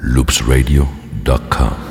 loopsradio.com.